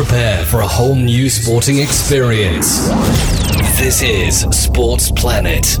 Prepare for a whole new sporting experience. This is Sports Planet.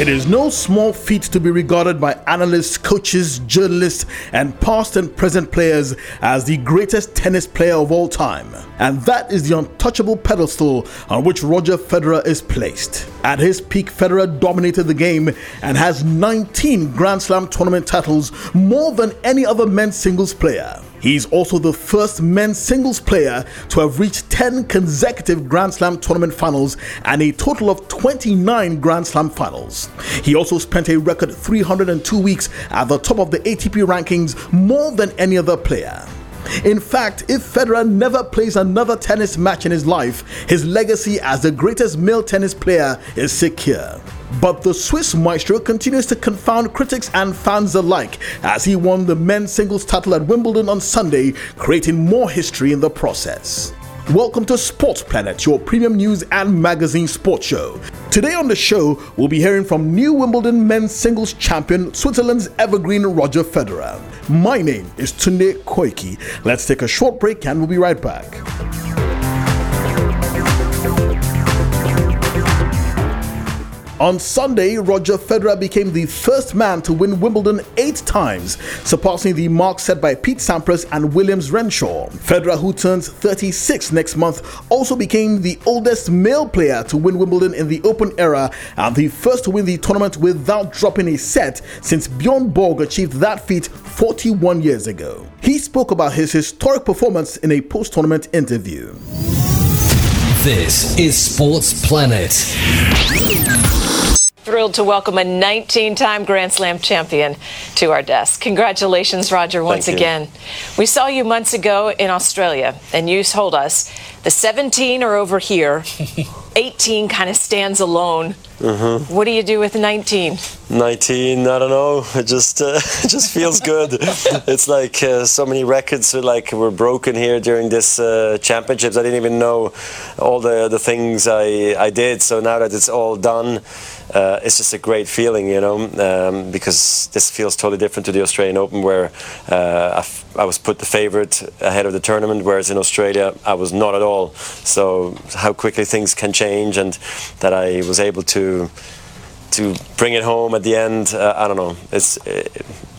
It is no small feat to be regarded by analysts, coaches, journalists, and past and present players as the greatest tennis player of all time. And that is the untouchable pedestal on which Roger Federer is placed. At his peak, Federer dominated the game and has 19 Grand Slam tournament titles, more than any other men's singles player. He's also the first men's singles player to have reached 10 consecutive Grand Slam tournament finals and a total of 29 Grand Slam finals. He also spent a record 302 weeks at the top of the ATP rankings, more than any other player. In fact, if Federer never plays another tennis match in his life, his legacy as the greatest male tennis player is secure. But the Swiss maestro continues to confound critics and fans alike as he won the men's singles title at Wimbledon on Sunday, creating more history in the process. Welcome to Sports Planet, your premium news and magazine sports show. Today on the show, we'll be hearing from new Wimbledon men's singles champion, Switzerland's evergreen Roger Federer. My name is Tunde Koiki. Let's take a short break and we'll be right back. On Sunday, Roger Federer became the first man to win Wimbledon eight times, surpassing the mark set by Pete Sampras and Williams Renshaw. Federer, who turns 36 next month, also became the oldest male player to win Wimbledon in the Open era and the first to win the tournament without dropping a set since Bjorn Borg achieved that feat 41 years ago. He spoke about his historic performance in a post tournament interview. This is Sports Planet. Thrilled to welcome a 19 time Grand Slam champion to our desk. Congratulations, Roger, once again. We saw you months ago in Australia, and you told us the 17 are over here, 18 kind of stands alone. Mm-hmm. What do you do with 19? 19 i don't know it just uh, it just feels good it's like uh, so many records are like were broken here during this uh, championships i didn't even know all the the things i i did so now that it's all done uh, it's just a great feeling you know um, because this feels totally different to the australian open where uh, I, f- I was put the favorite ahead of the tournament whereas in australia i was not at all so how quickly things can change and that i was able to to bring it home at the end. Uh, I don't know. It's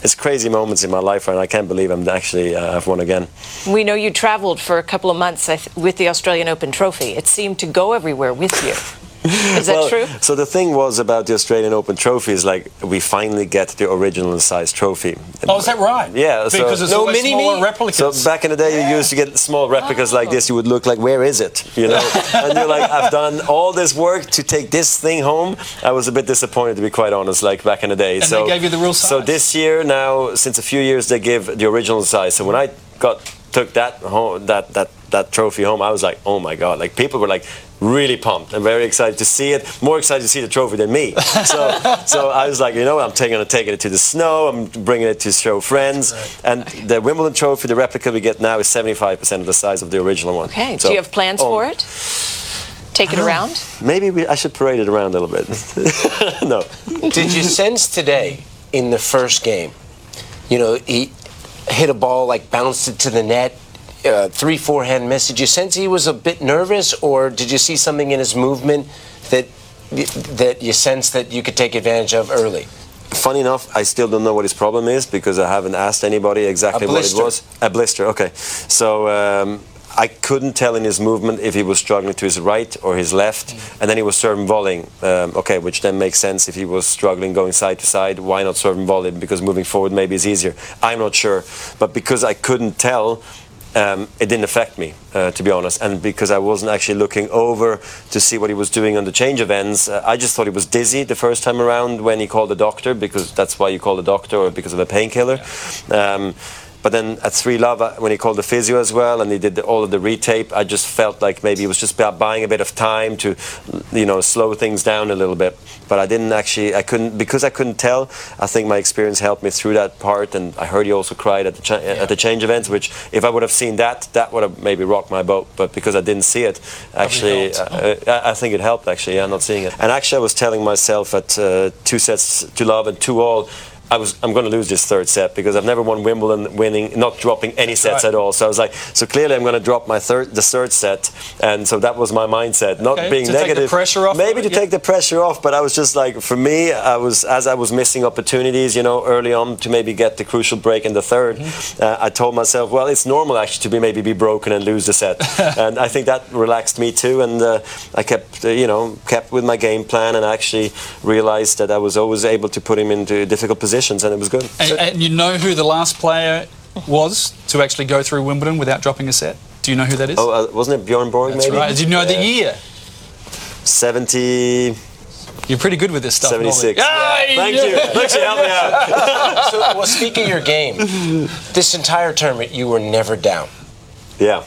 it's crazy moments in my life, and I can't believe I'm actually uh, I've won again. We know you traveled for a couple of months with the Australian Open trophy. It seemed to go everywhere with you. Is that Well, true? So the thing was about the Australian Open trophy is like we finally get the original size trophy. Oh, is that right? Yeah, so- Because it's No, mini smaller me. replicas. So back in the day, you used to get small replicas like this. Oh. You would look like, where is it? You know, and you're like, I've done all this work to take this thing home. I was a bit disappointed, to be quite honest. Like back in the day. And so they gave you the real size. So this year now, since a few years, they give the original size. So when I got took that home, that that that trophy home, I was like, oh my god! Like people were like really pumped and very excited to see it. More excited to see the trophy than me. So so I was like, you know, I'm taking taking it to the snow. I'm bringing it to show friends. And the Wimbledon trophy, the replica we get now, is 75% of the size of the original one. Okay. So- do you have plans oh, for it? Take it around? Maybe we, I should parade it around a little bit. no. Did you sense today in the first game, you know, he hit a ball like bounced it to the net, uh, three forehand miss? Did you sense he was a bit nervous, or did you see something in his movement that that you sense that you could take advantage of early? Funny enough, I still don't know what his problem is because I haven't asked anybody exactly what it was. A blister, okay. So um, I couldn't tell in his movement if he was struggling to his right or his left, and then he was serving volleying. Um, okay, which then makes sense if he was struggling going side to side. Why not serve and volley? Because moving forward maybe is easier. I'm not sure, but because I couldn't tell. Um, it didn't affect me, uh, to be honest, and because I wasn't actually looking over to see what he was doing on the change of ends, uh, I just thought he was dizzy the first time around when he called the doctor, because that's why you call the doctor, or because of a painkiller. Um, But then at Three Love, uh, when he called the physio as well, and he did the, all of the retape, I just felt like maybe it was just about buying a bit of time to, you know, slow things down a little bit. But I didn't actually, I couldn't because I couldn't tell. I think my experience helped me through that part, and I heard he also cried at the cha- yeah. at the change events, which if I would have seen that, that would have maybe rocked my boat. But because I didn't see it, actually, uh, I, I, think it helped. Actually, yeah, not seeing it. And actually, I was telling myself at uh, two sets to love and two all I was I'm going to lose this third set because I've never won Wimbledon winning not dropping any sets right. at all. So I was like, so clearly I'm going to drop my third the third set, and so that was my mindset, not okay. being to negative. Take the pressure off. Maybe it, to yeah. take the pressure off, but I was just like, for me, I was as I was missing opportunities, you know, early on to maybe get the crucial break in the 3rd mm-hmm. uh, I told myself, well, it's normal actually to be maybe be broken and lose the set, and I think that relaxed me too, and uh, I kept uh, you know kept with my game plan and I actually realized that I was always able to put him into a difficult positions, and it was good. And, and, you know who the last player was to actually go through Wimbledon without dropping a set? Do you know who that is? Oh, uh, wasn't it Bjorn Borg? That's maybe. right. Do you know yeah. the year? Seventy. You're pretty good with this stuff. 76. Yeah. Thank you. Thanks for helping me out. so, well, speaking of your game, this entire tournament you were never down. Yeah.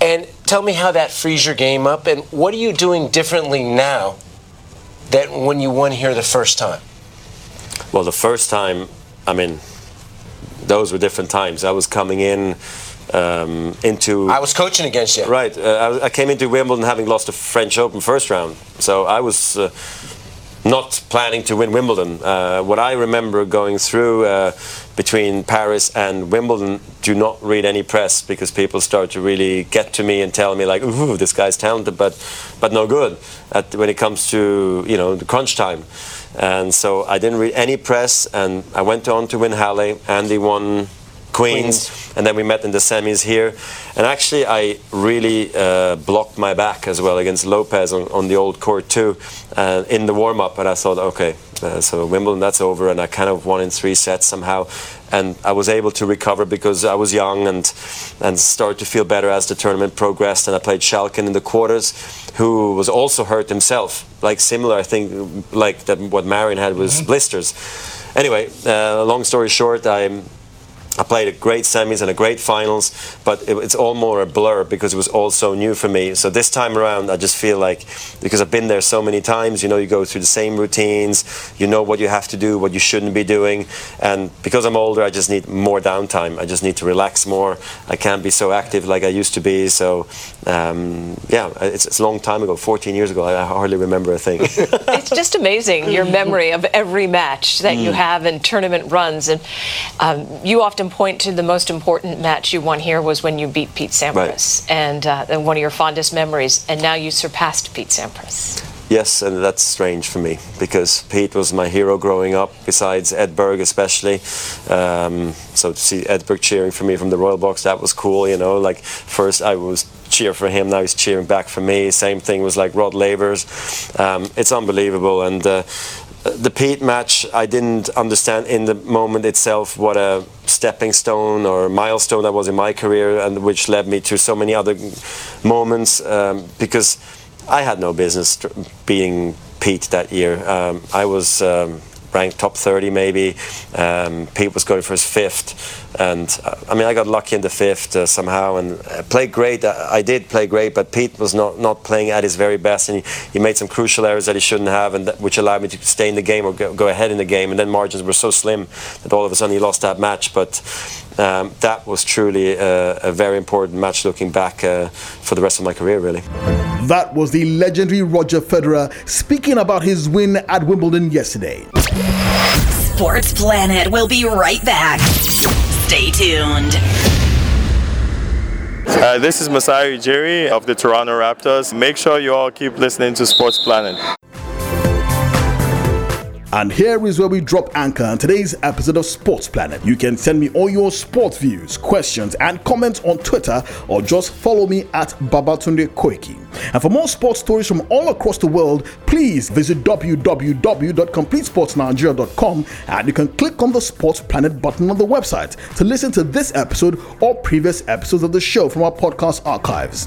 And tell me how that frees your game up, and what are you doing differently now than when you won here the first time? Well, the first time I mean, those were different times. I was coming in um, into. I was coaching against you. Right. Uh, I, I, came into Wimbledon having lost the French Open first round, so I was. Uh, not planning to win Wimbledon. Uh, what I remember going through uh, between Paris and Wimbledon, do not read any press because people start to really get to me and tell me like, "Ooh, this guy's talented, but but no good." At, when it comes to you know the crunch time, and so I didn't read any press, and I went on to win Halle. Andy won Queens, Queens, and then we met in the semis here. And actually, I really uh, blocked my back as well against Lopez on, on the old court too, uh, in the warm up. And I thought, okay, uh, so Wimbledon, that's over. And I kind of won in three sets somehow. And I was able to recover because I was young and and started to feel better as the tournament progressed. And I played Schalken in the quarters, who was also hurt himself, like similar, I think, like that what Marin had was mm-hmm. blisters. Anyway, uh, long story short, I I played a great semis and a great finals, but it, it's all more a blur because it was all so new for me. So this time around, I just feel like because I've been there so many times, you know, you go through the same routines, you know what you have to do, what you shouldn't be doing, and because I'm older, I just need more downtime. I just need to relax more. I can't be so active like I used to be. So um, yeah, it's, it's, a long time ago, 14 years ago. I hardly remember a thing. it's just amazing your memory of every match that mm. you have in tournament runs, and um, you often often point to the most important match you won here was when you beat Pete Sampras, right. and, uh, and one of your fondest memories, and now you surpassed Pete Sampras. Yes, and that's strange for me because Pete was my hero growing up, besides Edberg especially. Um, so to see Edberg cheering for me from the Royal Box, that was cool, you know. Like, first I was cheer for him, now he's cheering back for me. Same thing was like Rod Lavers. Um, it's unbelievable, and uh, the Pete match, I didn't understand in the moment itself what a stepping stone or milestone that was in my career, and which led me to so many other moments um, because I had no business being Pete that year. Um, I was um, ranked top 30 maybe. Um, Pete was going for his fifth. And uh, I mean, I got lucky in the fifth uh, somehow and uh, played great. I, I, did play great, but Pete was not, not playing at his very best. And he, he made some crucial errors that he shouldn't have, and that, which allowed me to stay in the game or go, go, ahead in the game. And then margins were so slim that all of a sudden he lost that match. But um, that was truly a, a, very important match looking back uh, for the rest of my career, really. That was the legendary Roger Federer speaking about his win at Wimbledon yesterday. Sports Planet will be right back. Stay tuned. Uh, this is Masai Ujiri of the Toronto Raptors. Make sure you all keep listening to Sports Planet. And here is where we drop anchor on today's episode of Sports Planet. You can send me all your sports views, questions, and comments on Twitter or just follow me at Babatunde Koiki. And for more sports stories from all across the world, please visit www.completesportsnigeria.com and you can click on the Sports Planet button on the website to listen to this episode or previous episodes of the show from our podcast archives.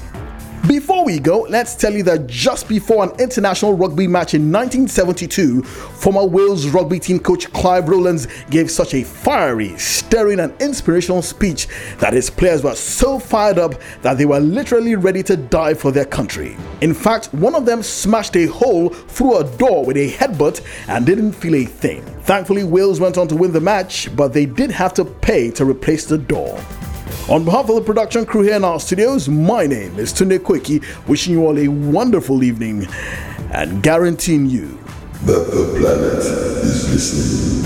Before we go, let's tell you that just before an international rugby match in 1972, former Wales rugby team coach Clive Rowlands gave such a fiery, stirring, and inspirational speech that his players were so fired up that they were literally ready to die for their country. In fact, one of them smashed a hole through a door with a headbutt and didn't feel a thing. Thankfully, Wales went on to win the match, but they did have to pay to replace the door. On behalf of the production crew here in our studios, my name is Tunde Koiki, wishing you all a wonderful evening and guaranteeing you that the planet is listening.